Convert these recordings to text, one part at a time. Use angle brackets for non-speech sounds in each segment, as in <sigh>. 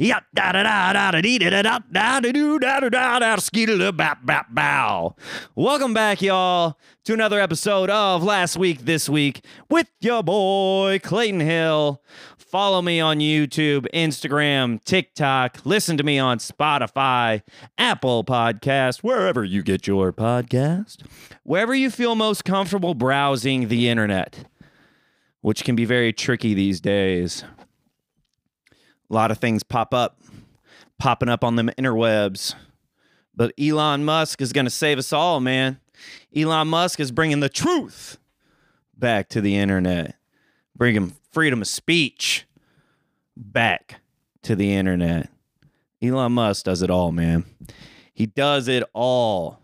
Yep, da da da da da dee da da da da da doo da da da da skeeter da bap bap bow. Welcome back, y'all, to another episode of Last Week This Week with your boy Clayton Hill. Follow me on YouTube, Instagram, TikTok. Listen to me on Spotify, Apple Podcast, wherever you get your podcast. Wherever you feel most comfortable browsing the internet, which can be very tricky these days. A lot of things pop up, popping up on them interwebs. But Elon Musk is going to save us all, man. Elon Musk is bringing the truth back to the internet, bringing freedom of speech back to the internet. Elon Musk does it all, man. He does it all.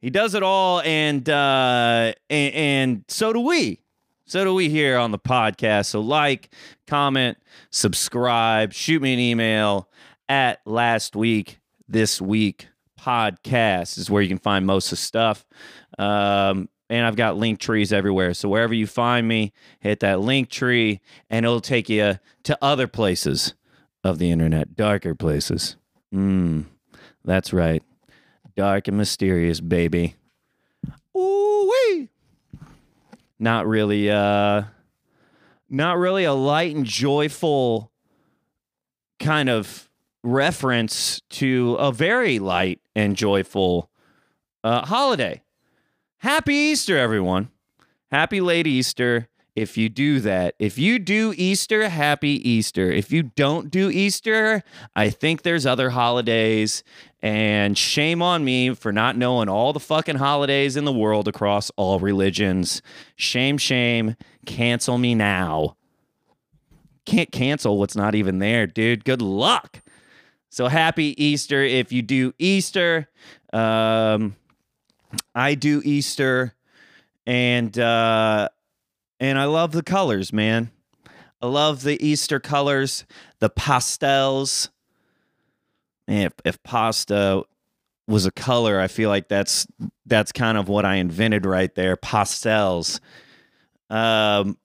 He does it all, and uh, and, and so do we. So do we here on the podcast. So like, comment, subscribe, shoot me an email at last week this week podcast is where you can find most of the stuff. Um, and I've got Linktrees everywhere. So wherever you find me, hit that Linktree and it'll take you to other places of the internet, darker places. Mm, that's right. Dark and mysterious, baby. Ooh wee. Not really uh not really a light and joyful kind of reference to a very light and joyful uh, holiday. Happy Easter, everyone. Happy late Easter. If you do that, if you do Easter, happy Easter. If you don't do Easter, I think there's other holidays. And shame on me for not knowing all the fucking holidays in the world across all religions. Shame, shame. Cancel me now. Can't cancel what's not even there, dude. Good luck. So happy Easter if you do Easter. Um, I do Easter, and uh, and I love the colors, man. I love the Easter colors, the pastels. Man, if, if pasta was a color, I feel like that's that's kind of what I invented right there, pastels. Um,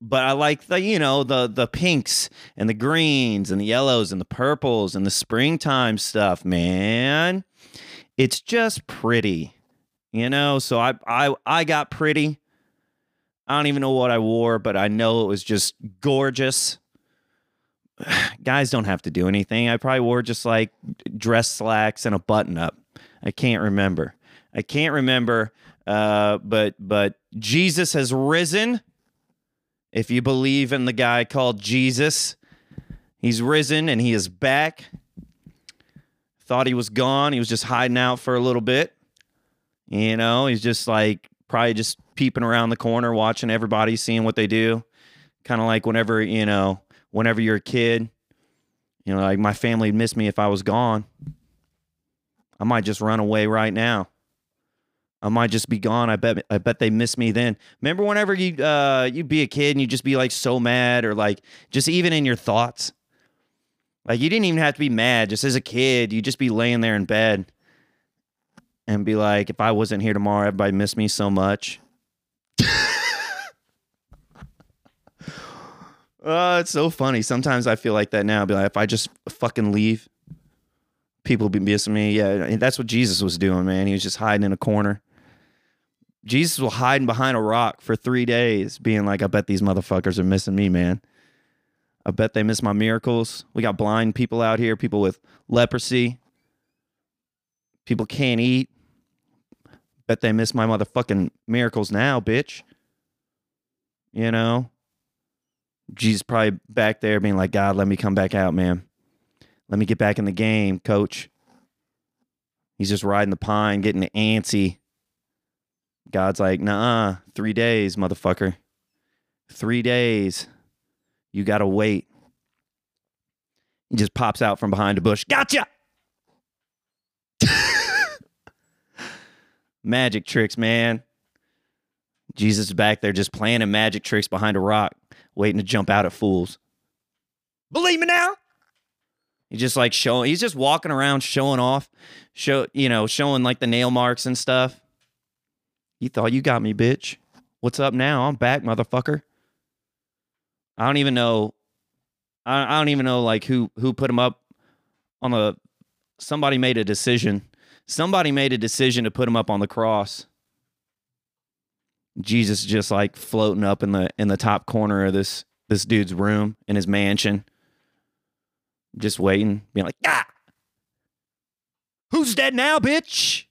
but I like the you know the the pinks and the greens and the yellows and the purples and the springtime stuff, man. It's just pretty, you know. So I I I got pretty. I don't even know what I wore, but I know it was just gorgeous. <sighs> Guys don't have to do anything. I probably wore just like dress slacks and a button up. I can't remember. I can't remember. Uh, but but Jesus has risen if you believe in the guy called Jesus, he's risen and he is back. Thought he was gone. He was just hiding out for a little bit. You know, he's just like probably just peeping around the corner, watching everybody, seeing what they do. Kind of like whenever, you know, whenever you're a kid, you know, like my family would miss me if I was gone. I might just run away right now. I might just be gone. I bet I bet they miss me then. Remember whenever you uh you'd be a kid and you'd just be like so mad or like just even in your thoughts. Like you didn't even have to be mad. Just as a kid, you'd just be laying there in bed and be like, if I wasn't here tomorrow, everybody miss me so much. Oh, it's so funny. Sometimes I feel like that now. I'll be like, if I just fucking leave, people be missing me. Yeah, that's what Jesus was doing, man. He was just hiding in a corner. Jesus was hiding behind a rock for three days, being like, I bet these motherfuckers are missing me, man. I bet they miss my miracles. We got blind people out here, people with leprosy. People can't eat. Bet they miss my motherfucking miracles now, bitch. You know? Jesus probably back there being like, God, let me come back out, man. Let me get back in the game, coach. He's just riding the pine, getting antsy. God's like, nah, three days, motherfucker. Three days. You gotta wait. He just pops out from behind a bush. Gotcha! <laughs> magic tricks, man. Jesus is back there just planning magic tricks behind a rock, waiting to jump out at fools. Believe me now? He's just like showing, he's just walking around showing off, show, you know, showing like the nail marks and stuff. You thought you got me, bitch. What's up now? I'm back, motherfucker. I don't even know I, I don't even know like who who put him up on the. Somebody made a decision. Somebody made a decision to put him up on the cross. Jesus just like floating up in the in the top corner of this this dude's room in his mansion, just waiting, being like, "Ah, who's dead now, bitch?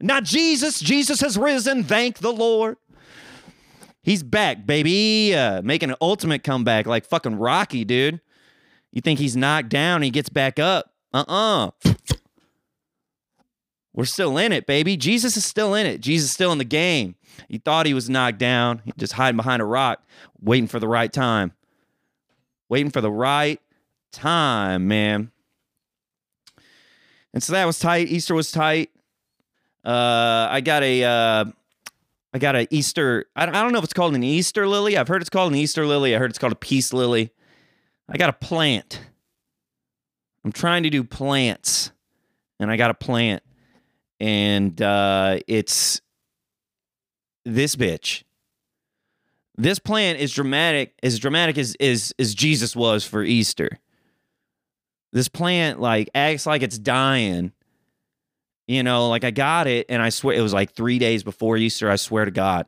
Not Jesus. Jesus has risen. Thank the Lord." He's back, baby. Uh, making an ultimate comeback like fucking Rocky, dude. You think he's knocked down, he gets back up. Uh uh We're still in it, baby. Jesus is still in it. Jesus is still in the game. He thought he was knocked down, just hiding behind a rock, waiting for the right time. Waiting for the right time, man. And so that was tight. Easter was tight. Uh, I got a. Uh, I got an Easter. I don't know if it's called an Easter lily. I've heard it's called an Easter lily. I heard it's called a peace lily. I got a plant. I'm trying to do plants, and I got a plant, and uh, it's this bitch. This plant is dramatic, as dramatic as, as as Jesus was for Easter. This plant like acts like it's dying. You know, like I got it, and I swear it was like three days before Easter. I swear to God,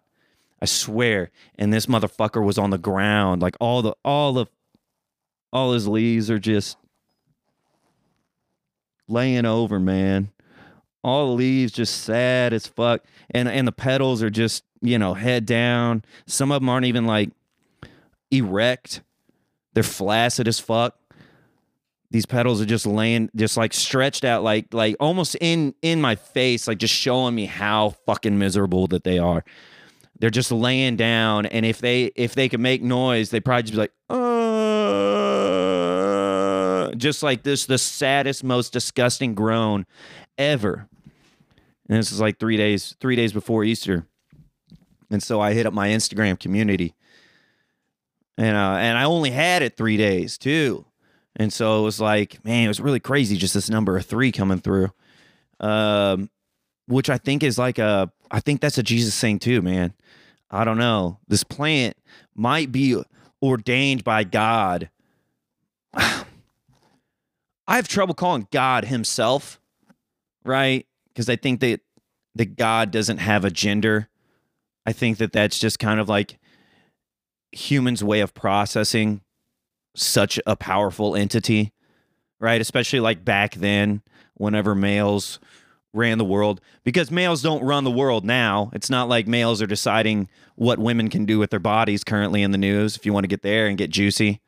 I swear. And this motherfucker was on the ground, like all the all the all his leaves are just laying over, man. All the leaves just sad as fuck, and and the petals are just you know head down. Some of them aren't even like erect; they're flaccid as fuck. These petals are just laying, just like stretched out, like like almost in in my face, like just showing me how fucking miserable that they are. They're just laying down, and if they if they could make noise, they probably just be like, just like this, the saddest, most disgusting groan ever. And this is like three days, three days before Easter. And so I hit up my Instagram community. And uh, and I only had it three days too. And so it was like, man, it was really crazy just this number of three coming through. Um, which I think is like a I think that's a Jesus thing too, man. I don't know. This plant might be ordained by God. <sighs> I have trouble calling God himself, right? Because I think that that God doesn't have a gender. I think that that's just kind of like humans' way of processing such a powerful entity, right? Especially like back then, whenever males ran the world, because males don't run the world now. It's not like males are deciding what women can do with their bodies currently in the news. If you want to get there and get juicy,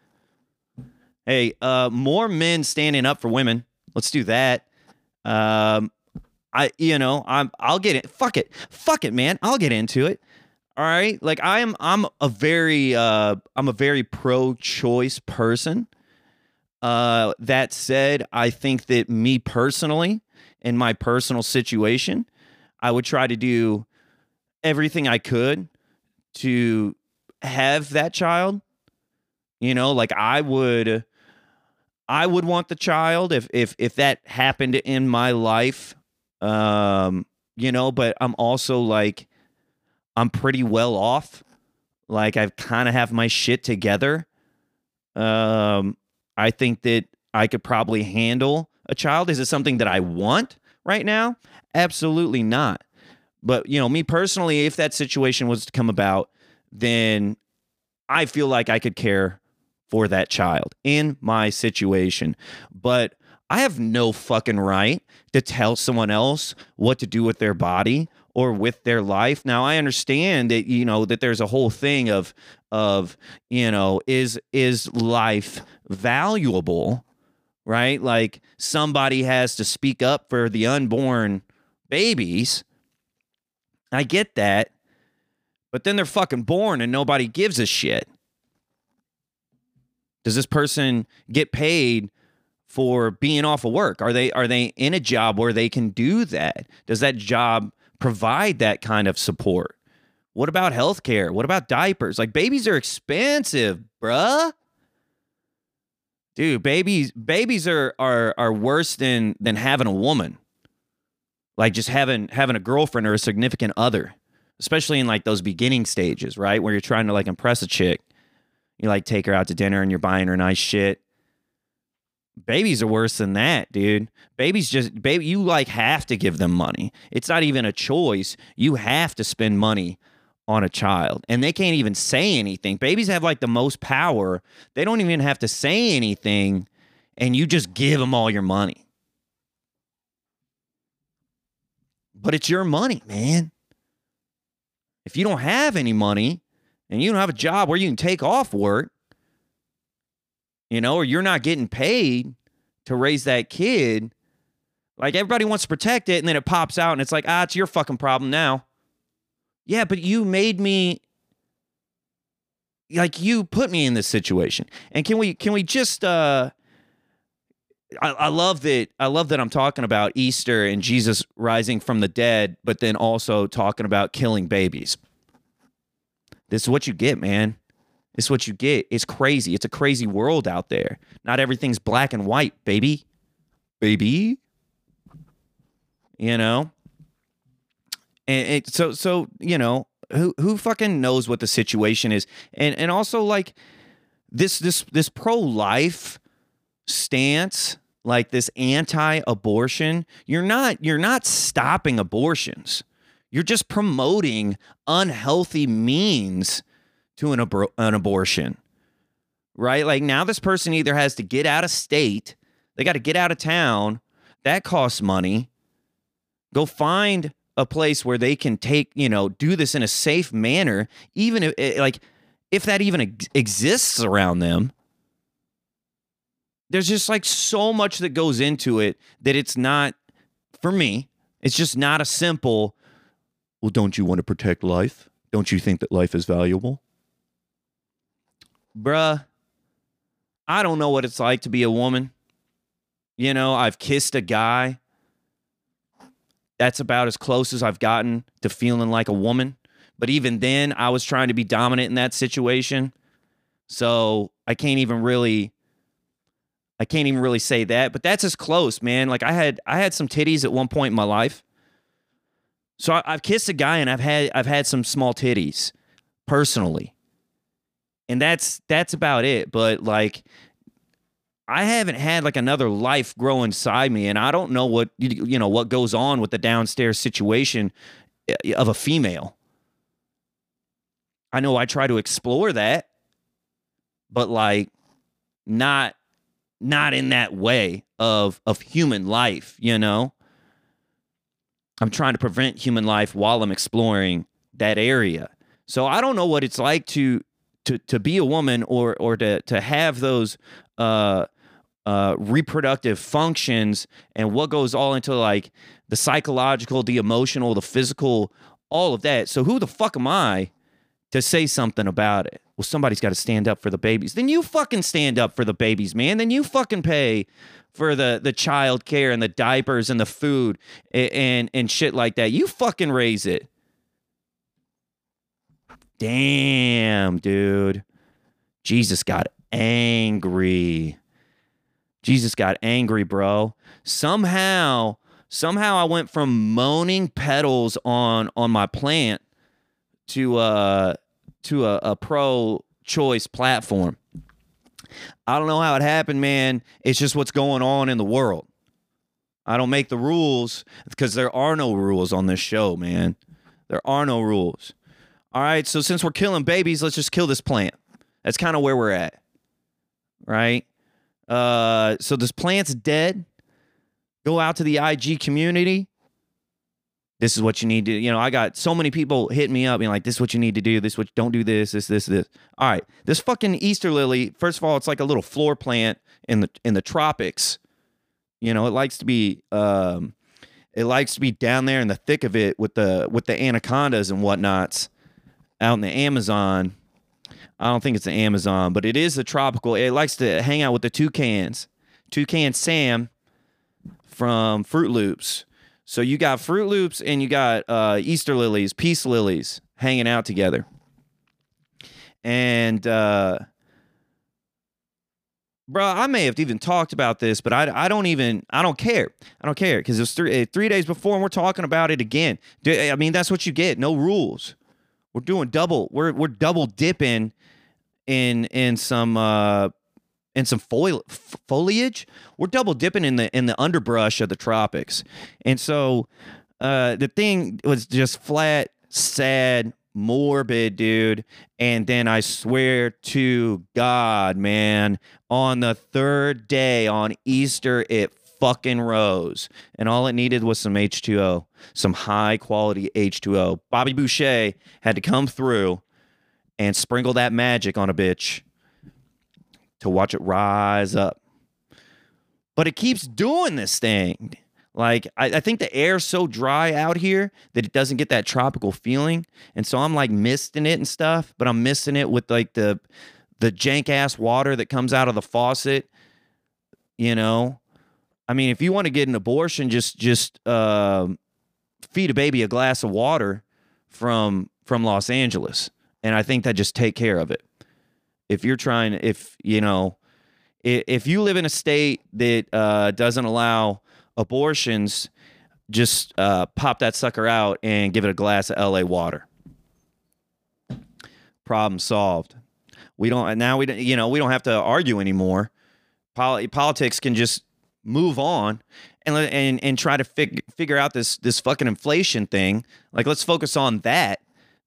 hey, uh, more men standing up for women. Let's do that. Um, I, you know, I'm, I'll get it. Fuck it, fuck it, man. I'll get into it. All right, like I am. I'm a very, uh, I'm a very pro-choice person. Uh, that said, I think that me personally, in my personal situation, I would try to do everything I could to have that child. You know, like I would I would want the child if if if that happened in my life. Um, you know, but I'm also like I'm pretty well off. Like I kind of have my shit together. Um, I think that I could probably handle a child. Is it something that I want right now? Absolutely not. But, you know, me personally, if that situation was to come about, then I feel like I could care for that child in my situation. But I have no fucking right to tell someone else what to do with their body or with their life. Now I understand that you know that there's a whole thing of of you know is is life valuable, right? Like somebody has to speak up for the unborn babies. I get that. But then they're fucking born and nobody gives a shit. Does this person get paid for being off of work? Are they are they in a job where they can do that? Does that job provide that kind of support? What about healthcare? What about diapers? Like babies are expensive, bruh. Dude, babies babies are are are worse than than having a woman. Like just having having a girlfriend or a significant other, especially in like those beginning stages, right? Where you're trying to like impress a chick. You like take her out to dinner and you're buying her nice shit. Babies are worse than that, dude. Babies just baby you like have to give them money. It's not even a choice. You have to spend money on a child and they can't even say anything. Babies have like the most power. They don't even have to say anything and you just give them all your money. But it's your money, man. If you don't have any money and you don't have a job where you can take off work, you know, or you're not getting paid to raise that kid, like everybody wants to protect it and then it pops out and it's like, ah, it's your fucking problem now. Yeah, but you made me like you put me in this situation. And can we can we just uh I, I love that I love that I'm talking about Easter and Jesus rising from the dead, but then also talking about killing babies. This is what you get, man. Is what you get. It's crazy. It's a crazy world out there. Not everything's black and white, baby. Baby. You know? And it, so so, you know, who who fucking knows what the situation is? And and also like this this this pro-life stance like this anti-abortion you're not you're not stopping abortions you're just promoting unhealthy means to an, an abortion right? Like now this person either has to get out of state they got to get out of town that costs money. Go find a place where they can take you know do this in a safe manner even if eh, like if that even ex- exists around them. There's just like so much that goes into it that it's not for me it's just not a simple well don't you want to protect life? Don't you think that life is valuable bruh i don't know what it's like to be a woman you know i've kissed a guy that's about as close as i've gotten to feeling like a woman but even then i was trying to be dominant in that situation so i can't even really I can't even really say that, but that's as close, man. Like I had I had some titties at one point in my life. So I, have kissed a guy and I've had I've had some small titties personally. And that's that's about it. But like I haven't had like another life grow inside me and I don't know what you know what goes on with the downstairs situation eh, of a female. I know I try to explore that, but like not not in that way of of human life, you know? I'm trying to prevent human life while I'm exploring that area. So I don't know what it's like to to to be a woman or or to to have those uh uh reproductive functions and what goes all into like the psychological, the emotional, the physical, all of that. So who the fuck am I to say something about it? well, somebody's got to stand up for the babies. Then you fucking stand up for the babies, man. Then you fucking pay for the the child care and the diapers and the food and, and and shit like that. You fucking raise it. Damn, dude. Jesus got angry. Jesus got angry, bro. Somehow, somehow I went from moaning petals on on my plant to uh to a, a pro choice platform. I don't know how it happened, man. It's just what's going on in the world. I don't make the rules because there are no rules on this show, man. There are no rules. All right, so since we're killing babies, let's just kill this plant. That's kind of where we're at. Right? Uh so this plant's dead. Go out to the IG community this is what you need to you know i got so many people hitting me up being like this is what you need to do this what don't do this this this this all right this fucking easter lily first of all it's like a little floor plant in the in the tropics you know it likes to be um it likes to be down there in the thick of it with the with the anacondas and whatnots out in the amazon i don't think it's the amazon but it is the tropical it likes to hang out with the toucans toucan sam from Froot Loops so you got Froot Loops and you got uh, Easter lilies, peace lilies hanging out together. And uh, bro, I may have even talked about this, but I, I don't even I don't care. I don't care because it was three three days before, and we're talking about it again. I mean, that's what you get. No rules. We're doing double. We're we're double dipping in in some uh in some foil, foliage. We're double dipping in the in the underbrush of the tropics, and so uh, the thing was just flat, sad, morbid, dude. And then I swear to God, man, on the third day on Easter, it fucking rose. And all it needed was some H2O, some high quality H2O. Bobby Boucher had to come through and sprinkle that magic on a bitch to watch it rise up. But it keeps doing this thing. Like I, I think the air's so dry out here that it doesn't get that tropical feeling. And so I'm like misting it and stuff, but I'm missing it with like the the jank ass water that comes out of the faucet. You know? I mean, if you want to get an abortion, just just uh, feed a baby a glass of water from from Los Angeles. And I think that just take care of it. If you're trying if you know if you live in a state that uh, doesn't allow abortions just uh, pop that sucker out and give it a glass of la water. Problem solved. We don't now we don't you know we don't have to argue anymore. Pol- politics can just move on and and and try to fig- figure out this this fucking inflation thing like let's focus on that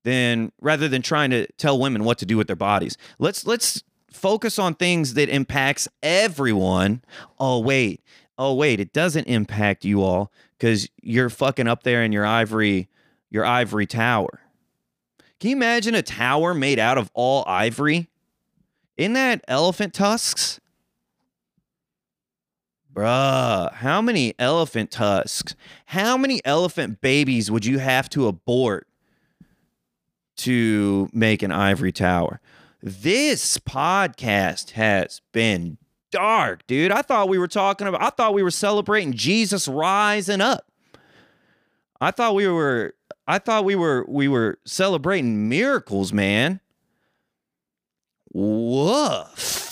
then rather than trying to tell women what to do with their bodies. Let's let's focus on things that impacts everyone. Oh wait. Oh wait, it doesn't impact you all cuz you're fucking up there in your ivory your ivory tower. Can you imagine a tower made out of all ivory? Isn't that elephant tusks? Bruh, how many elephant tusks? How many elephant babies would you have to abort to make an ivory tower. This podcast has been dark, dude. I thought we were talking about, I thought we were celebrating Jesus rising up. I thought we were, I thought we were, we were celebrating miracles, man. Woof.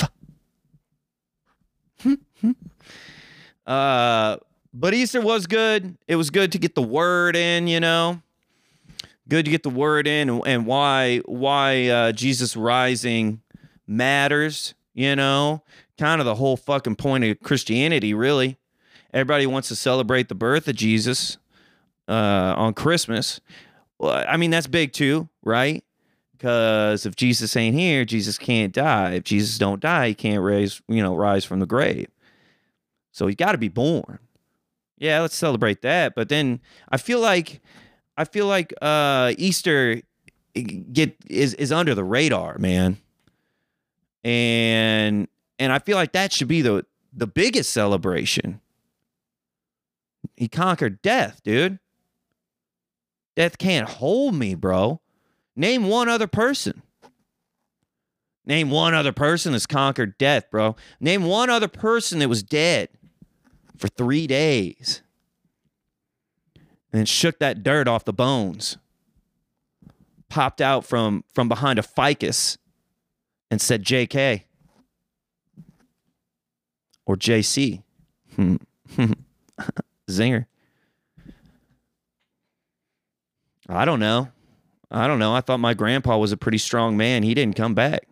Uh, but Easter was good. It was good to get the word in, you know good to get the word in and, why why uh, Jesus rising matters. You know, kind of the whole fucking point of Christianity, really. Everybody wants to celebrate the birth of Jesus uh, on Christmas. Well, I mean, that's big too, right? Because if Jesus ain't here, Jesus can't die. If Jesus don't die, he can't raise, you know, rise from the grave. So he's got to be born. Yeah, let's celebrate that. But then I feel like I feel like uh, Easter get is is under the radar, man. And and I feel like that should be the the biggest celebration. He conquered death, dude. Death can't hold me, bro. Name one other person. Name one other person that's conquered death, bro. Name one other person that was dead for three days and shook that dirt off the bones. Popped out from from behind a ficus and said JK or JC. <laughs> Zinger. I don't know. I don't know. I thought my grandpa was a pretty strong man. He didn't come back.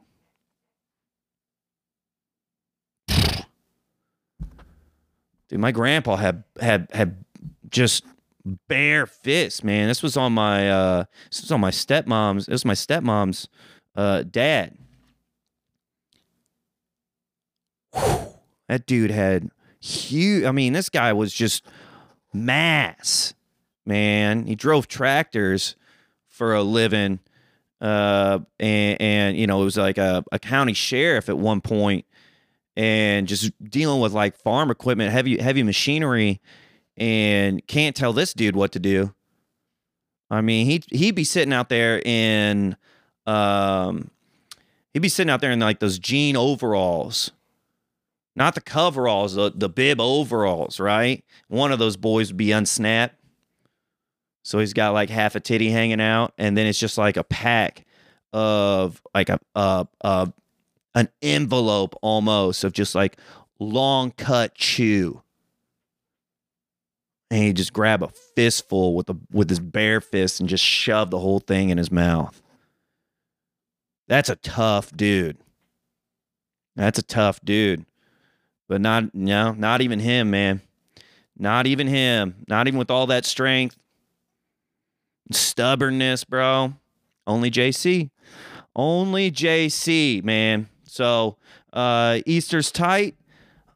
Dude, my grandpa had had had just bare fists, man. This was on my uh this was on my stepmom's. This was my stepmom's uh dad. Whew. That dude had huge I mean, this guy was just mass, man. He drove tractors for a living. Uh and, and you know, it was like a, a county sheriff at one point and just dealing with like farm equipment, heavy heavy machinery and can't tell this dude what to do. I mean, he he'd be sitting out there in um he'd be sitting out there in like those jean overalls. Not the coveralls, the, the bib overalls, right? One of those boys would be unsnapped. So he's got like half a titty hanging out, and then it's just like a pack of like a uh uh an envelope almost of just like long cut chew and he just grab a fistful with a with his bare fist and just shove the whole thing in his mouth. That's a tough dude. That's a tough dude. But not no, not even him, man. Not even him. Not even with all that strength. Stubbornness, bro. Only JC. Only JC, man. So uh Easter's tight.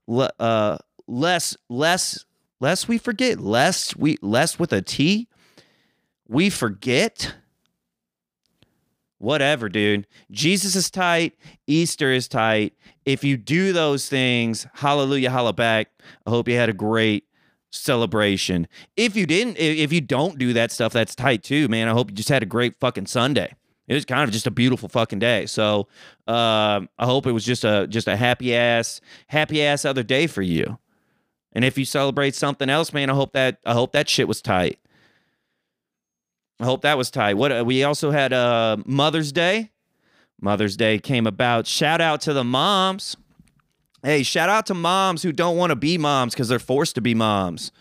Le- uh less less less we forget. Less we less with a T. We forget. Whatever, dude. Jesus is tight. Easter is tight. If you do those things, hallelujah, holla back. I hope you had a great celebration. If you didn't, if you don't do that stuff, that's tight too, man. I hope you just had a great fucking Sunday. It was kind of just a beautiful fucking day. So uh, I hope it was just a just a happy ass, happy ass other day for you. And if you celebrate something else, man, I hope that I hope that shit was tight. I hope that was tight. What we also had uh, Mother's Day. Mother's Day came about. Shout out to the moms. Hey, shout out to moms who don't want to be moms because they're forced to be moms.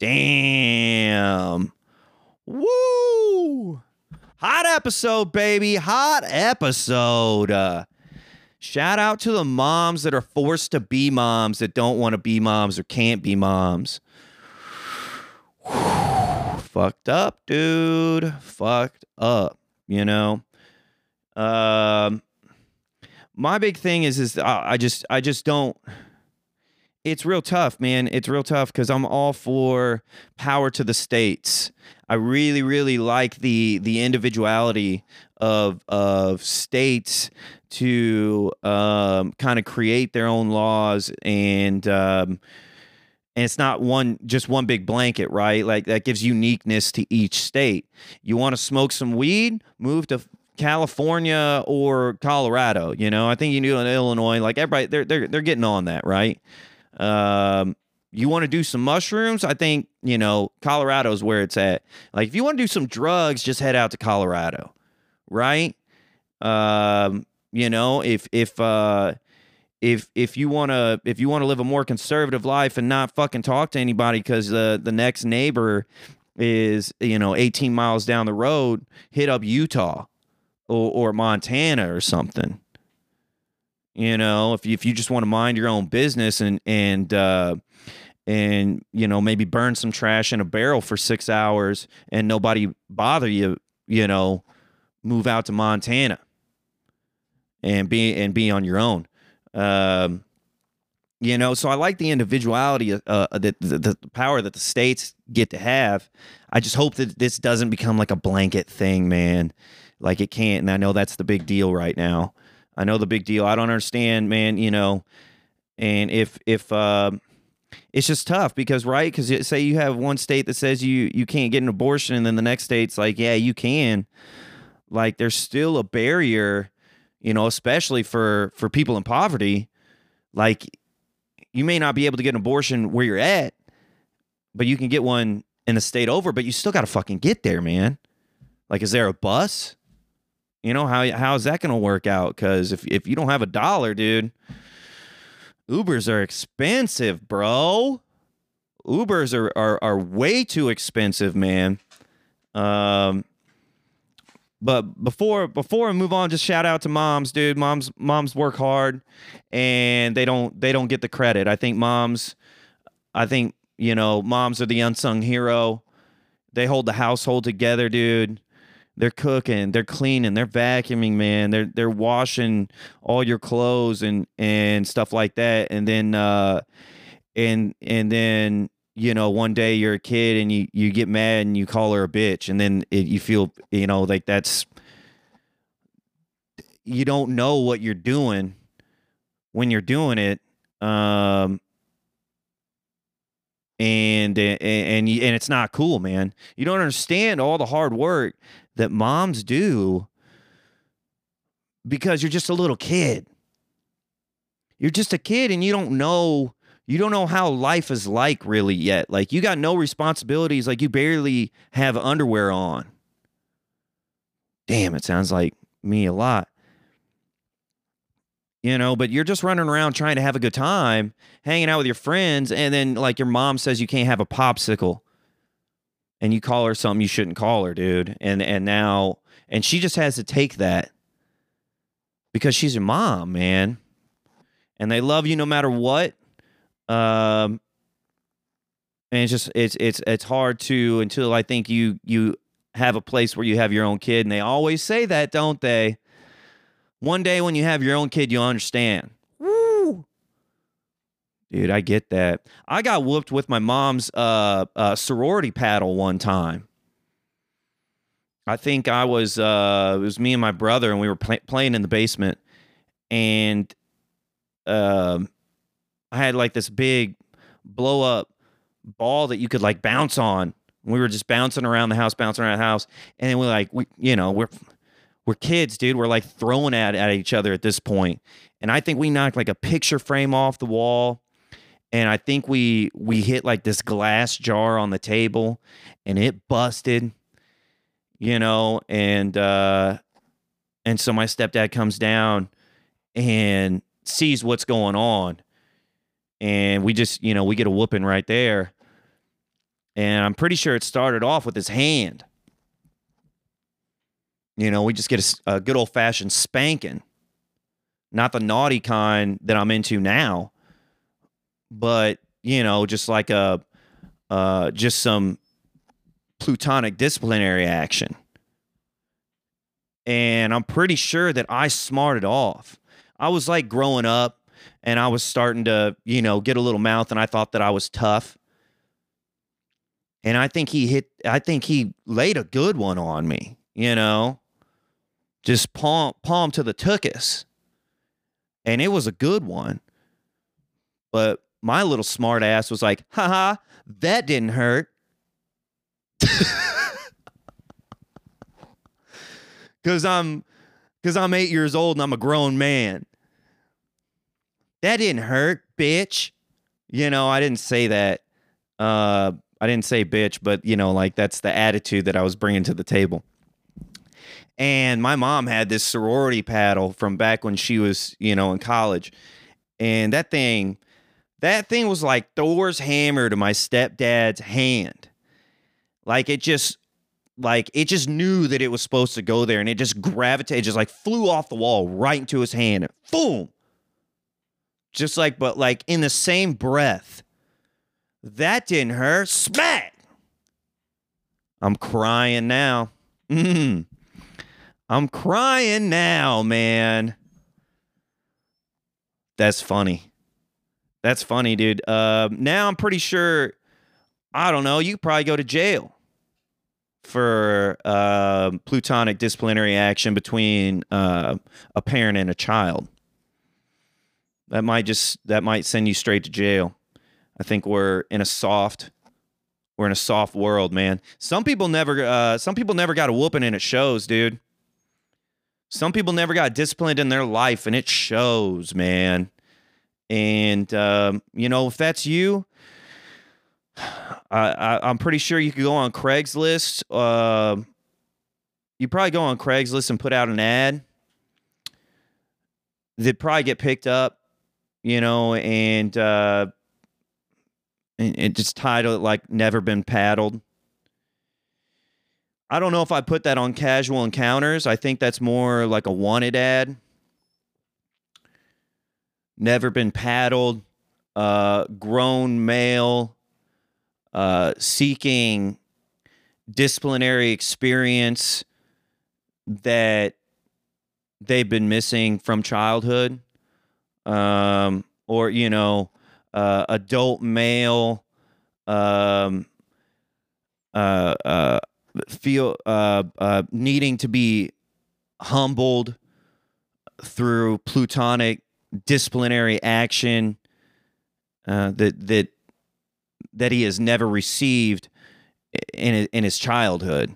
Damn. Woo! Hot episode, baby. Hot episode. Uh, shout out to the moms that are forced to be moms that don't want to be moms or can't be moms. <sighs> Fucked up, dude. Fucked up, you know. Um my big thing is is I just I just don't it's real tough, man. It's real tough because I'm all for power to the states. I really, really like the the individuality of of states to um, kind of create their own laws and um, and it's not one just one big blanket, right? Like that gives uniqueness to each state. You want to smoke some weed? Move to California or Colorado. You know, I think you knew in Illinois, like everybody, they're they're they're getting on that, right? Um, you want to do some mushrooms? I think you know Colorado's where it's at. Like if you want to do some drugs, just head out to Colorado, right? Um, you know, if if uh if if you want to if you want to live a more conservative life and not fucking talk to anybody because the the next neighbor is you know 18 miles down the road, hit up Utah or, or Montana or something. You know, if you, if you just want to mind your own business and and uh, and you know maybe burn some trash in a barrel for six hours and nobody bother you, you know, move out to Montana and be and be on your own. Um, you know, so I like the individuality, uh, uh the, the, the power that the states get to have. I just hope that this doesn't become like a blanket thing, man. Like it can't, and I know that's the big deal right now. I know the big deal. I don't understand, man. You know, and if if uh, it's just tough because right, because say you have one state that says you you can't get an abortion, and then the next state's like, yeah, you can. Like there's still a barrier you know, especially for for people in poverty. Like you may not be able to get an abortion where you're at, but you can get one in the state over, but you still got to fucking get there, man. Like is there a bus? You know, how how is that going to work out cuz if if you don't have a dollar, dude, Ubers are expensive, bro. Ubers are are are way too expensive, man. Um but before before I move on, just shout out to moms, dude. Moms moms work hard and they don't they don't get the credit. I think moms I think, you know, moms are the unsung hero. They hold the household together, dude. They're cooking, they're cleaning, they're vacuuming, man. They're they're washing all your clothes and and stuff like that. And then uh and and then you know, one day you're a kid and you you get mad and you call her a bitch, and then it, you feel you know like that's you don't know what you're doing when you're doing it, um, and and and, and it's not cool, man. You don't understand all the hard work that moms do because you're just a little kid. You're just a kid and you don't know you don't know how life is like really yet. Like you got no responsibilities, like you barely have underwear on. Damn, it sounds like me a lot. You know, but you're just running around trying to have a good time, hanging out with your friends, and then like your mom says you can't have a popsicle. And you call her something you shouldn't call her, dude. And and now and she just has to take that because she's your mom, man. and they love you no matter what. Um, and it's just it's it's it's hard to until I think you you have a place where you have your own kid, and they always say that, don't they? One day when you have your own kid, you'll understand. Woo! Dude, I get that. I got whooped with my mom's uh, uh, sorority paddle one time. I think I was uh, it was me and my brother, and we were pl- playing in the basement, and um, I had like this big blow up ball that you could like bounce on. We were just bouncing around the house, bouncing around the house, and then we're like, we, you know, we're we're kids, dude. We're like throwing at at each other at this point, and I think we knocked like a picture frame off the wall, and I think we we hit like this glass jar on the table, and it busted, you know, and uh, and so my stepdad comes down and sees what's going on, and we just you know we get a whooping right there and I'm pretty sure it started off with his hand. You know, we just get a, a good old fashioned spanking, not the naughty kind that I'm into now, but you know, just like a, uh, just some plutonic disciplinary action. And I'm pretty sure that I smarted off. I was like growing up and I was starting to, you know, get a little mouth and I thought that I was tough and I think he hit. I think he laid a good one on me. You know, just palm palm to the tuchus, and it was a good one. But my little smart ass was like, "Haha, that didn't hurt." <laughs> Cause I'm, cause I'm eight years old and I'm a grown man. That didn't hurt, bitch. You know, I didn't say that. Uh, I didn't say bitch, but you know, like that's the attitude that I was bringing to the table. And my mom had this sorority paddle from back when she was, you know, in college. And that thing, that thing was like Thor's hammer to my stepdad's hand. Like it just, like it just knew that it was supposed to go there and it just gravitated, just like flew off the wall right into his hand. Boom. Just like, but like in the same breath that didn't hurt. Smack! I'm crying now. Mm. I'm crying now, man. That's funny. That's funny, dude. Uh, now I'm pretty sure, I don't know, you probably go to jail for uh, plutonic disciplinary action between uh, a parent and a child. That might just that might send you straight to jail. I think we're in a soft we're in a soft world, man. Some people never uh some people never got a whooping and it shows, dude. Some people never got disciplined in their life and it shows, man. And um, you know, if that's you, I, I am pretty sure you could go on Craigslist. Uh, you probably go on Craigslist and put out an ad. They'd probably get picked up, you know, and uh, and it just title it like never been paddled. I don't know if I put that on casual encounters. I think that's more like a wanted ad. Never been paddled. Uh, grown male uh, seeking disciplinary experience that they've been missing from childhood. Um, or, you know, uh, adult male um, uh, uh, feel uh, uh, needing to be humbled through plutonic disciplinary action uh, that that that he has never received in in his childhood.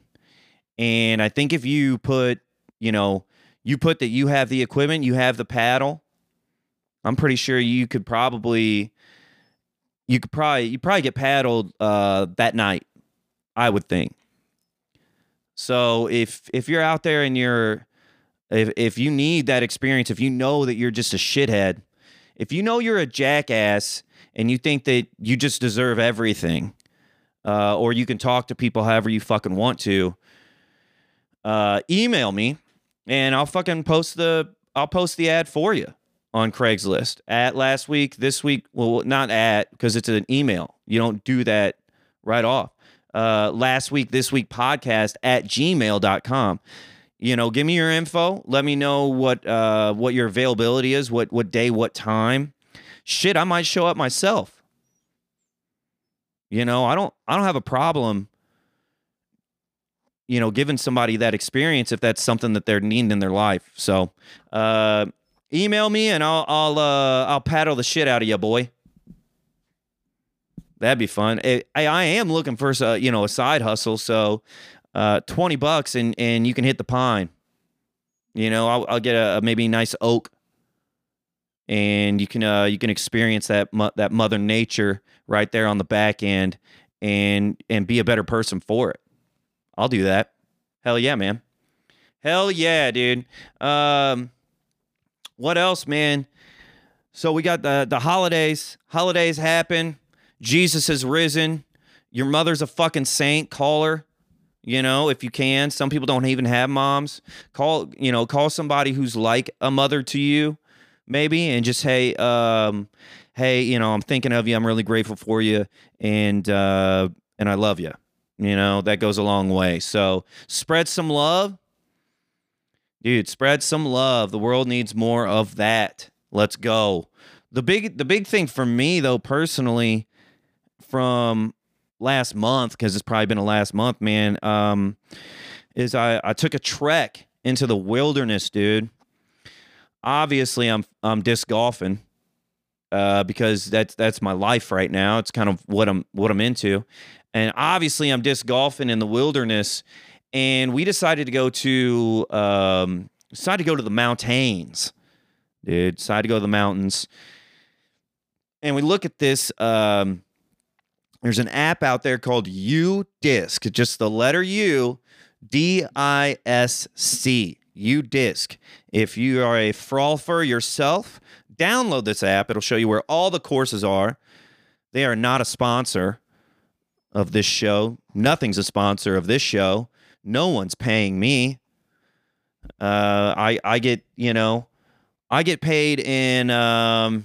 And I think if you put, you know, you put that you have the equipment, you have the paddle, I'm pretty sure you could probably you could probably you probably get paddled uh, that night. I would think. So if if you're out there and you're if if you need that experience, if you know that you're just a shithead, if you know you're a jackass and you think that you just deserve everything, uh, or you can talk to people however you fucking want to, uh, email me and I'll fucking post the I'll post the ad for you on Craigslist. At last week, this week, well, not at because it's an email. You don't do that right off. Uh, last week, this week podcast at gmail.com. You know, give me your info. Let me know what uh, what your availability is, what what day, what time. Shit, I might show up myself. You know, I don't I don't have a problem you know, giving somebody that experience if that's something that they're needing in their life. So, uh, email me and I'll I'll uh, I'll paddle the shit out of you, boy. That'd be fun. I, I am looking for a, you know a side hustle, so uh, twenty bucks and and you can hit the pine. You know, I'll, I'll get a, maybe nice oak, and you can uh, you can experience that that Mother Nature right there on the back end, and and be a better person for it. I'll do that. Hell yeah, man. Hell yeah, dude. Um, what else, man? So we got the the holidays. Holidays happen. Jesus has risen. Your mother's a fucking saint. Call her. You know, if you can. Some people don't even have moms. Call, you know, call somebody who's like a mother to you, maybe, and just hey, um, hey, you know, I'm thinking of you. I'm really grateful for you, and uh, and I love you. You know, that goes a long way. So spread some love. Dude, spread some love. The world needs more of that. Let's go. The big the big thing for me though personally from last month because it's probably been a last month, man, um is I I took a trek into the wilderness, dude. Obviously, I'm I'm disc golfing uh, because that's that's my life right now. It's kind of what I'm what I'm into, and obviously I'm disc golfing in the wilderness, and we decided to go to um, decided to go to the mountains, dude. Decided to go to the mountains, and we look at this. Um, there's an app out there called U Disc, just the letter U, D I S C. U Disc. If you are a frolfer yourself, download this app. It'll show you where all the courses are. They are not a sponsor of this show. Nothing's a sponsor of this show. No one's paying me. Uh, I I get you know, I get paid in. Um,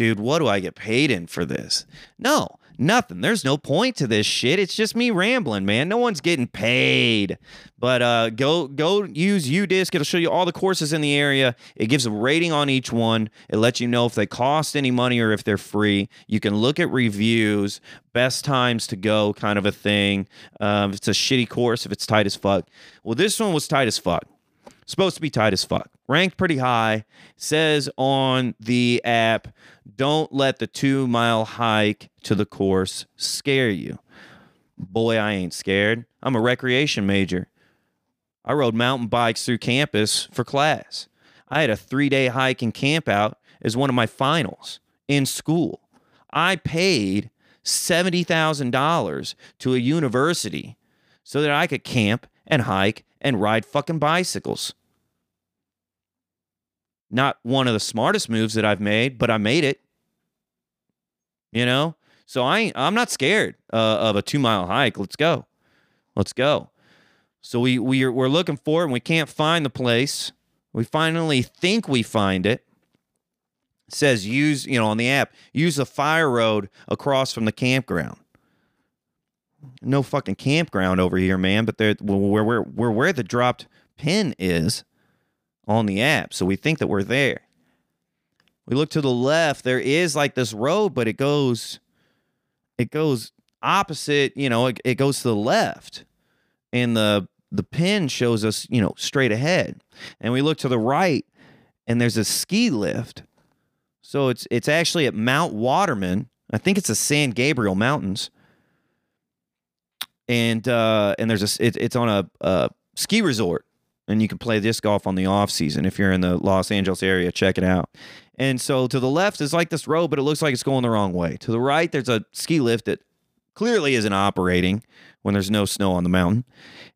dude, what do I get paid in for this? No, nothing. There's no point to this shit. It's just me rambling, man. No one's getting paid. But uh, go go use UDisc. It'll show you all the courses in the area. It gives a rating on each one. It lets you know if they cost any money or if they're free. You can look at reviews, best times to go, kind of a thing. Um, if it's a shitty course, if it's tight as fuck. Well, this one was tight as fuck. Supposed to be tight as fuck. Ranked pretty high. Says on the app, don't let the two mile hike to the course scare you. Boy, I ain't scared. I'm a recreation major. I rode mountain bikes through campus for class. I had a three day hike and camp out as one of my finals in school. I paid $70,000 to a university so that I could camp and hike and ride fucking bicycles. Not one of the smartest moves that I've made, but I made it. You know? So I I'm not scared uh, of a 2-mile hike. Let's go. Let's go. So we we are, we're looking for it and we can't find the place. We finally think we find it. it. Says use, you know, on the app, use the fire road across from the campground. No fucking campground over here, man, but they're where where where where the dropped pin is on the app. So we think that we're there. We look to the left, there is like this road, but it goes it goes opposite, you know, it, it goes to the left. And the the pin shows us, you know, straight ahead. And we look to the right and there's a ski lift. So it's it's actually at Mount Waterman. I think it's the San Gabriel Mountains. And uh and there's a it, it's on a, a ski resort and you can play disc golf on the off season if you're in the Los Angeles area. Check it out. And so to the left is like this road, but it looks like it's going the wrong way. To the right, there's a ski lift that clearly isn't operating when there's no snow on the mountain.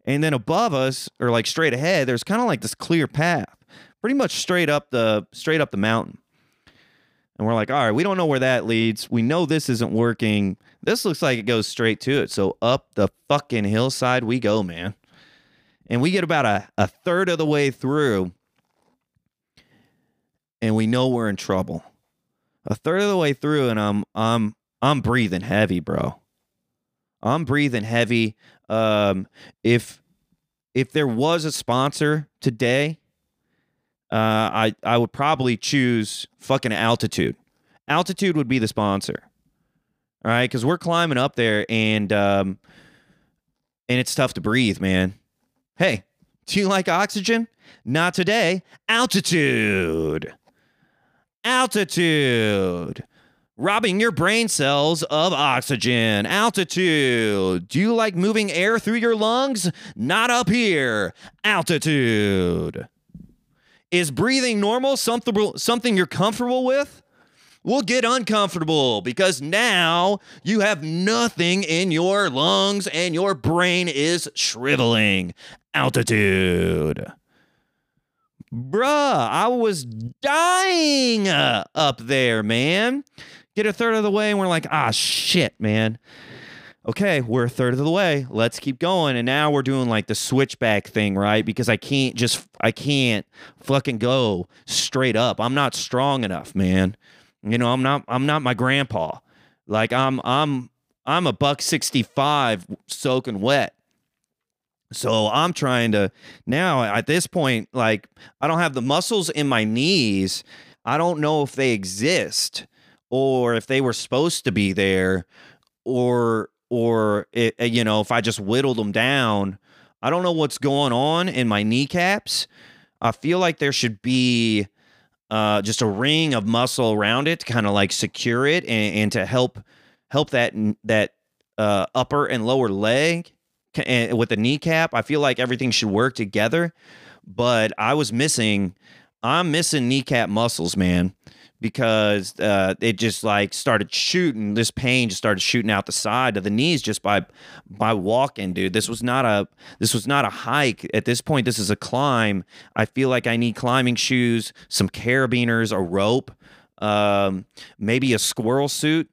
And then above us, or like straight ahead, there's kind of like this clear path, pretty much straight up the straight up the mountain. And we're like, all right, we don't know where that leads. We know this isn't working. This looks like it goes straight to it. So up the fucking hillside we go, man. And we get about a, a third of the way through. and we know we're in trouble. A third of the way through, and I'm I'm I'm breathing heavy, bro. I'm breathing heavy. Um, if if there was a sponsor today, uh, I I would probably choose fucking altitude. Altitude would be the sponsor. All right, because we're climbing up there, and um, and it's tough to breathe, man. Hey, do you like oxygen? Not today. Altitude. Altitude. Robbing your brain cells of oxygen. Altitude. Do you like moving air through your lungs? Not up here. Altitude. Is breathing normal something, something you're comfortable with? Well, get uncomfortable because now you have nothing in your lungs and your brain is shriveling. Altitude. Bruh, I was dying up there, man. Get a third of the way, and we're like, ah, shit, man. Okay, we're a third of the way. Let's keep going. And now we're doing like the switchback thing, right? Because I can't just, I can't fucking go straight up. I'm not strong enough, man. You know, I'm not, I'm not my grandpa. Like I'm, I'm, I'm a buck 65 soaking wet. So I'm trying to now at this point, like I don't have the muscles in my knees. I don't know if they exist or if they were supposed to be there or or it, eh, you know if I just whittled them down. I don't know what's going on in my kneecaps. I feel like there should be uh, just a ring of muscle around it to kind of like secure it and, and to help help that that uh, upper and lower leg and with the kneecap. I feel like everything should work together, but I was missing. I'm missing kneecap muscles, man, because uh, it just like started shooting. This pain just started shooting out the side of the knees just by by walking, dude. This was not a this was not a hike. At this point, this is a climb. I feel like I need climbing shoes, some carabiners, a rope, um, maybe a squirrel suit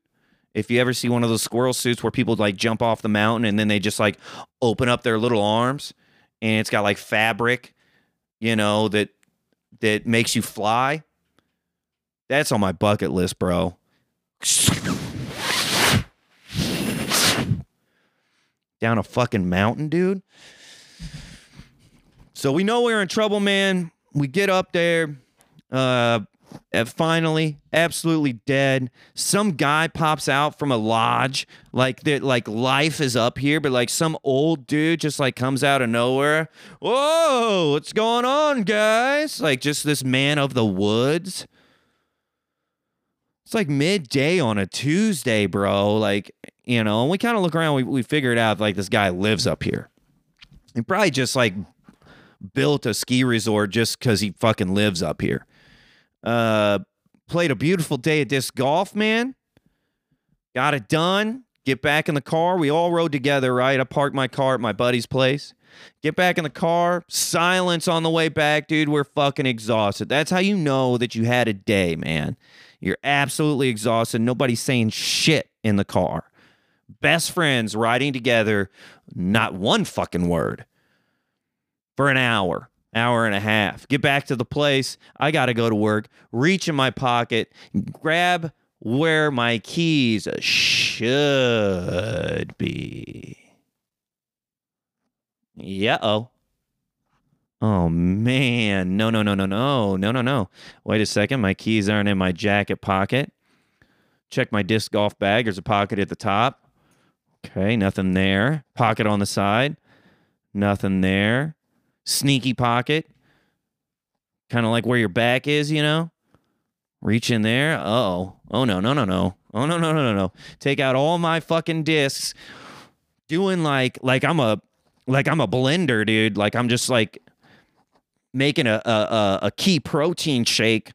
if you ever see one of those squirrel suits where people like jump off the mountain and then they just like open up their little arms and it's got like fabric, you know, that that makes you fly. That's on my bucket list, bro. Down a fucking mountain, dude. So we know we're in trouble, man. We get up there. Uh and finally, absolutely dead. Some guy pops out from a lodge, like that, like life is up here, but like some old dude just like comes out of nowhere. Whoa, what's going on, guys? Like just this man of the woods. It's like midday on a Tuesday, bro. Like, you know, and we kind of look around, we, we figured out like this guy lives up here. He probably just like built a ski resort just because he fucking lives up here. Uh, played a beautiful day at disc golf, man. Got it done. Get back in the car. We all rode together, right? I parked my car at my buddy's place. Get back in the car. Silence on the way back, dude. We're fucking exhausted. That's how you know that you had a day, man. You're absolutely exhausted. Nobody's saying shit in the car. Best friends riding together, not one fucking word for an hour hour and a half. Get back to the place. I got to go to work. Reach in my pocket, grab where my keys should be. Yeah, oh. Oh man. No, no, no, no, no. No, no, no. Wait a second. My keys aren't in my jacket pocket. Check my disc golf bag. There's a pocket at the top. Okay, nothing there. Pocket on the side. Nothing there sneaky pocket, kind of like where your back is, you know. Reach in there. Oh, oh no, no, no, no. Oh no, no, no, no, no. Take out all my fucking discs. Doing like like I'm a like I'm a blender, dude. Like I'm just like making a a, a key protein shake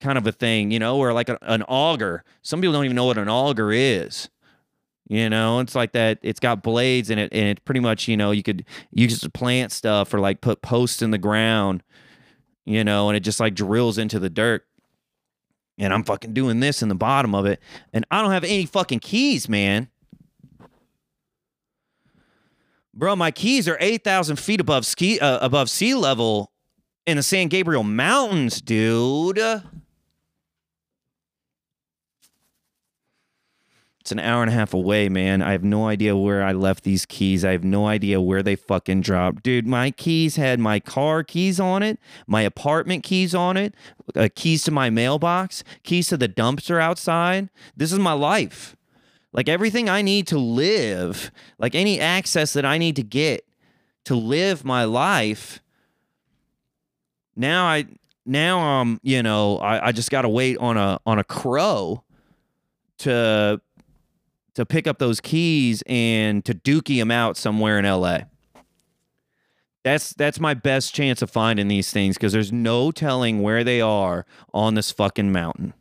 kind of a thing, you know, or like a, an auger. Some people don't even know what an auger is. You know, it's like that. It's got blades in it, and it pretty much, you know, you could use to plant stuff or like put posts in the ground, you know, and it just like drills into the dirt. And I'm fucking doing this in the bottom of it, and I don't have any fucking keys, man. Bro, my keys are eight thousand feet above ski uh, above sea level, in the San Gabriel Mountains, dude. It's an hour and a half away, man. I have no idea where I left these keys. I have no idea where they fucking dropped. Dude, my keys had my car keys on it, my apartment keys on it, uh, keys to my mailbox, keys to the dumpster outside. This is my life. Like everything I need to live, like any access that I need to get to live my life. Now I now um, you know, I, I just gotta wait on a on a crow to to pick up those keys and to dookie them out somewhere in LA. That's that's my best chance of finding these things because there's no telling where they are on this fucking mountain.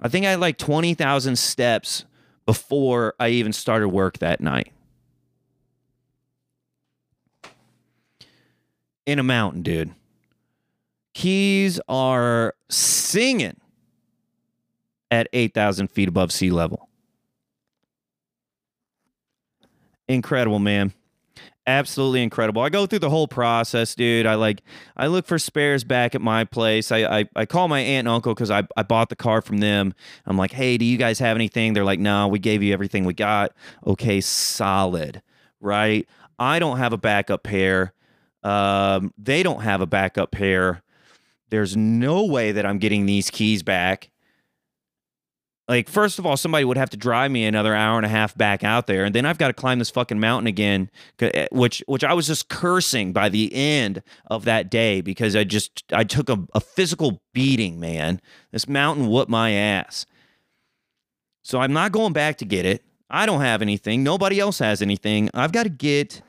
I think I had like 20,000 steps before I even started work that night. In a mountain, dude. Keys are singing at 8,000 feet above sea level. Incredible, man. Absolutely incredible. I go through the whole process, dude. I like, I look for spares back at my place. I, I, I call my aunt and uncle because I, I bought the car from them. I'm like, hey, do you guys have anything? They're like, no, we gave you everything we got. Okay, solid, right? I don't have a backup pair. Um, they don't have a backup pair. There's no way that I'm getting these keys back. Like first of all somebody would have to drive me another hour and a half back out there and then i've got to climb this fucking mountain again eh, which which i was just cursing by the end of that day because i just i took a, a physical beating man. This mountain whooped my ass. So i'm not going back to get it. I don't have anything. Nobody else has anything. I've got to get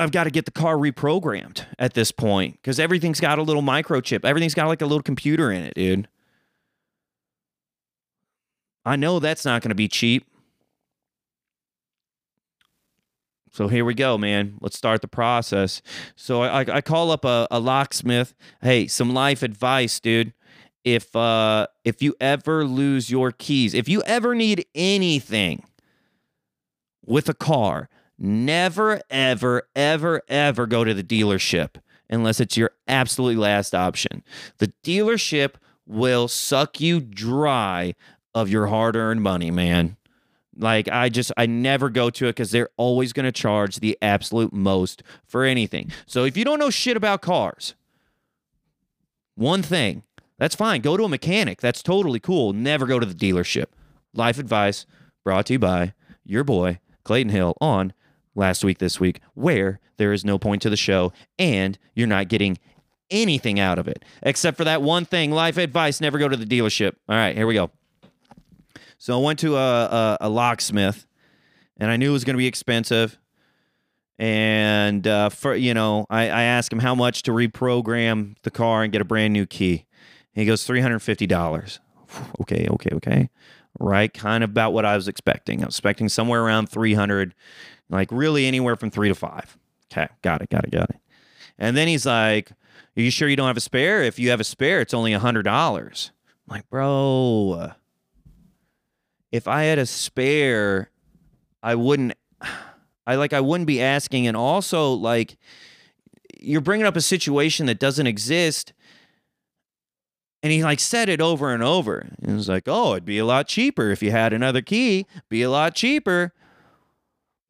I've got to get the car reprogrammed at this point because everything's got a little microchip. Everything's got like a little computer in it, dude. I know that's not going to be cheap. So here we go, man. Let's start the process. So I, I call up a, a locksmith. Hey, some life advice, dude. If uh if you ever lose your keys, if you ever need anything with a car, never, ever, ever, ever go to the dealership unless it's your absolutely last option. The dealership will suck you dry of your hard earned money, man. Like I just I never go to it because they're always going to charge the absolute most for anything. So if you don't know shit about cars, one thing that's fine. Go to a mechanic. That's totally cool. Never go to the dealership. Life advice brought to you by your boy Clayton Hill on last week this week, where there is no point to the show and you're not getting anything out of it except for that one thing. Life advice: never go to the dealership. All right, here we go. So I went to a, a, a locksmith, and I knew it was going to be expensive. And uh, for you know, I, I asked him how much to reprogram the car and get a brand new key. he goes three hundred fifty dollars. <sighs> Okay, okay, okay. Right, kind of about what I was expecting. I was expecting somewhere around three hundred, like really anywhere from three to five. Okay, got it, got it, got it. And then he's like, "Are you sure you don't have a spare? If you have a spare, it's only a hundred dollars." I'm like, bro, if I had a spare, I wouldn't. I like I wouldn't be asking, and also like you're bringing up a situation that doesn't exist. And he like said it over and over. He was like, "Oh, it'd be a lot cheaper if you had another key. Be a lot cheaper."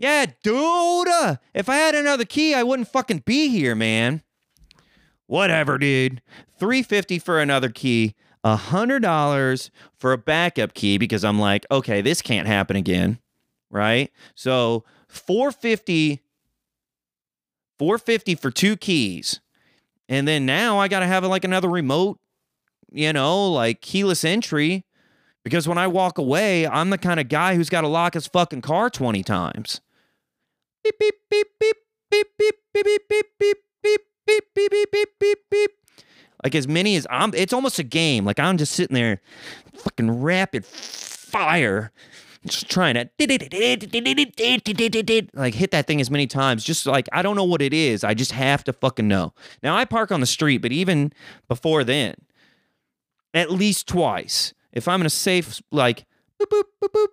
Yeah, dude. Uh, if I had another key, I wouldn't fucking be here, man. Whatever, dude. 350 for another key a hundred dollars for a backup key because I'm like, okay, this can't happen again, right? So 450, 450 for two keys, and then now I got to have like another remote, you know, like keyless entry, because when I walk away, I'm the kind of guy who's got to lock his fucking car 20 times. Beep beep beep beep beep beep beep beep beep beep beep beep beep beep beep beep beep like as many as I'm it's almost a game. Like I'm just sitting there fucking rapid fire just trying to like hit that thing as many times just like i don't know what it is i just have to fucking know now i park on the street but even before then at least twice if i'm in a safe like boop boop boop boop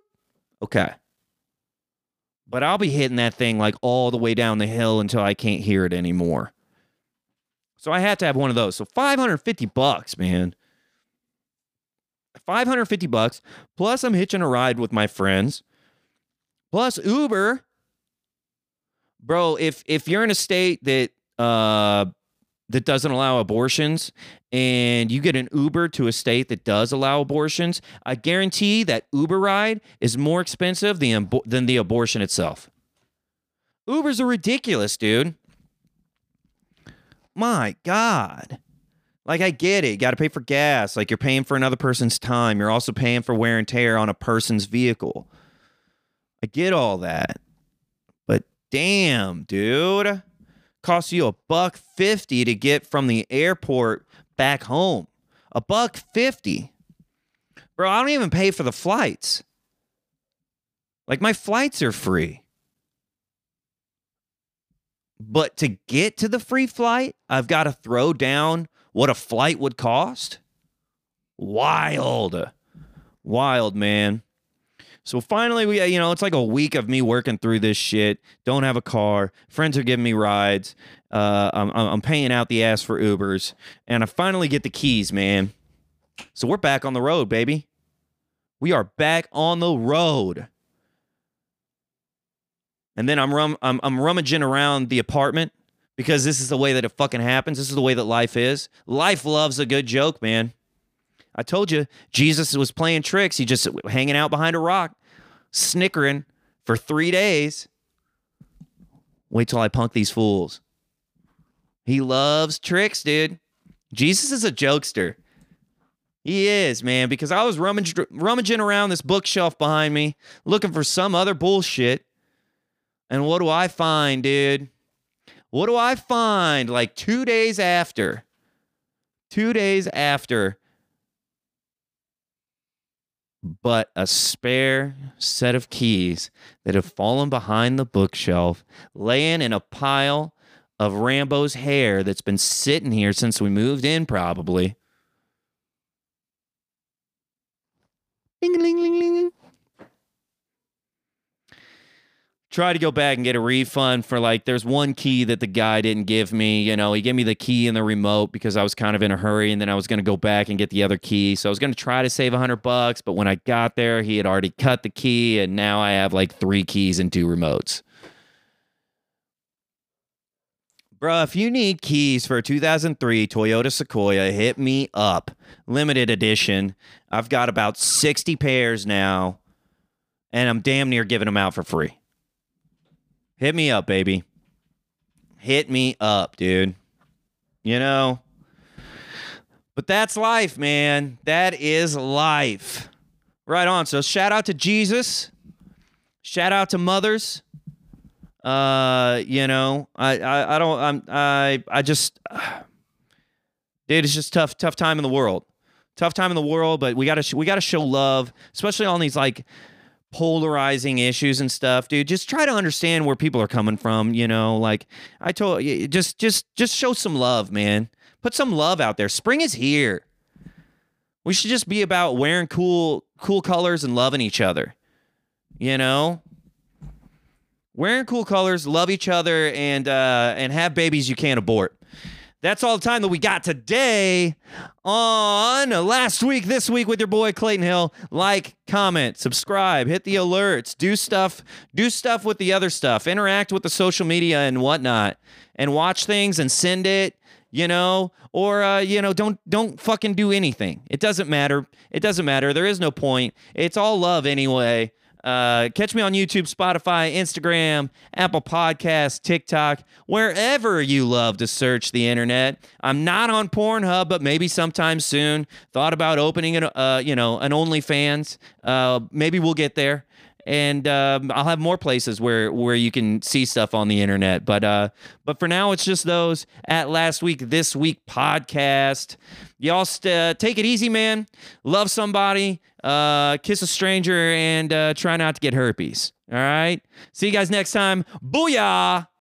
okay but I'll be hitting that thing like all the way down the hill until I can't hear it anymore. So I had to have one of those. So 550 bucks, man. 550 bucks plus I'm hitching a ride with my friends. Plus Uber. Bro, if if you're in a state that uh that doesn't allow abortions and you get an Uber to a state that does allow abortions, I guarantee that Uber ride is more expensive than, than the abortion itself. Ubers are ridiculous, dude. My God. Like, I get it. You got to pay for gas. Like, you're paying for another person's time. You're also paying for wear and tear on a person's vehicle. I get all that. But damn, dude costs you a buck 50 to get from the airport back home. A buck 50. Bro, I don't even pay for the flights. Like my flights are free. But to get to the free flight, I've got to throw down what a flight would cost. Wild. Wild, man. So finally, we you know it's like a week of me working through this shit. Don't have a car. Friends are giving me rides. Uh, I'm I'm paying out the ass for Ubers, and I finally get the keys, man. So we're back on the road, baby. We are back on the road. And then I'm rum I'm, I'm rummaging around the apartment because this is the way that it fucking happens. This is the way that life is. Life loves a good joke, man. I told you, Jesus was playing tricks. He just hanging out behind a rock, snickering for three days. Wait till I punk these fools. He loves tricks, dude. Jesus is a jokester. He is, man, because I was rummaging around this bookshelf behind me looking for some other bullshit. And what do I find, dude? What do I find like two days after? Two days after but a spare set of keys that have fallen behind the bookshelf, laying in a pile of Rambo's hair that's been sitting here since we moved in, probably. Ding, ling, ling, ling. Try to go back and get a refund for like there's one key that the guy didn't give me you know he gave me the key and the remote because i was kind of in a hurry and then i was going to go back and get the other key so i was going to try to save 100 bucks but when i got there he had already cut the key and now i have like three keys and two remotes Bro, if you need keys for a 2003 Toyota Sequoia, hit me up. Limited edition. I've got about 60 pairs now, and I'm damn near giving them out for free. Hit me up, baby. Hit me up, dude. You know? But that's life, man. That is life. Right on. So shout out to Jesus. Shout out to mothers. Uh, you know, I, I, I don't, I'm, I, I just, uh, <sighs> dude, it's just tough, tough time in the world. Tough time in the world, but we gotta, we gotta show love, especially on these like polarizing issues and stuff, dude. Just try to understand where people are coming from. You know, like I told you, just just just show some love, man. Put some love out there. Spring is here. We should just be about wearing cool cool colors and loving each other. You know, wearing cool colors, love each other, and uh, and have babies you can't abort. That's all the time that we got today on last week, this week with your boy Clayton Hill. Like, comment, subscribe, hit the alerts, do stuff, do stuff with the other stuff, interact with the social media and whatnot, and watch things and send it, you know, or uh, you know, don't don't fucking do anything. It doesn't matter. It doesn't matter. There is no point. It's all love anyway. Uh, catch me on YouTube, Spotify, Instagram, Apple Podcasts, TikTok, wherever you love to search the internet. I'm not on Pornhub, but maybe sometime soon. Thought about opening an, uh, you know, an OnlyFans. Uh, maybe we'll get there and um, I'll have more places where where you can see stuff on the internet. But uh, but for now, it's just those at last week, this week podcast. Y'all st- take it easy, man. Love somebody, uh, kiss a stranger, and uh, try not to get herpes. All right. See you guys next time. Booyah.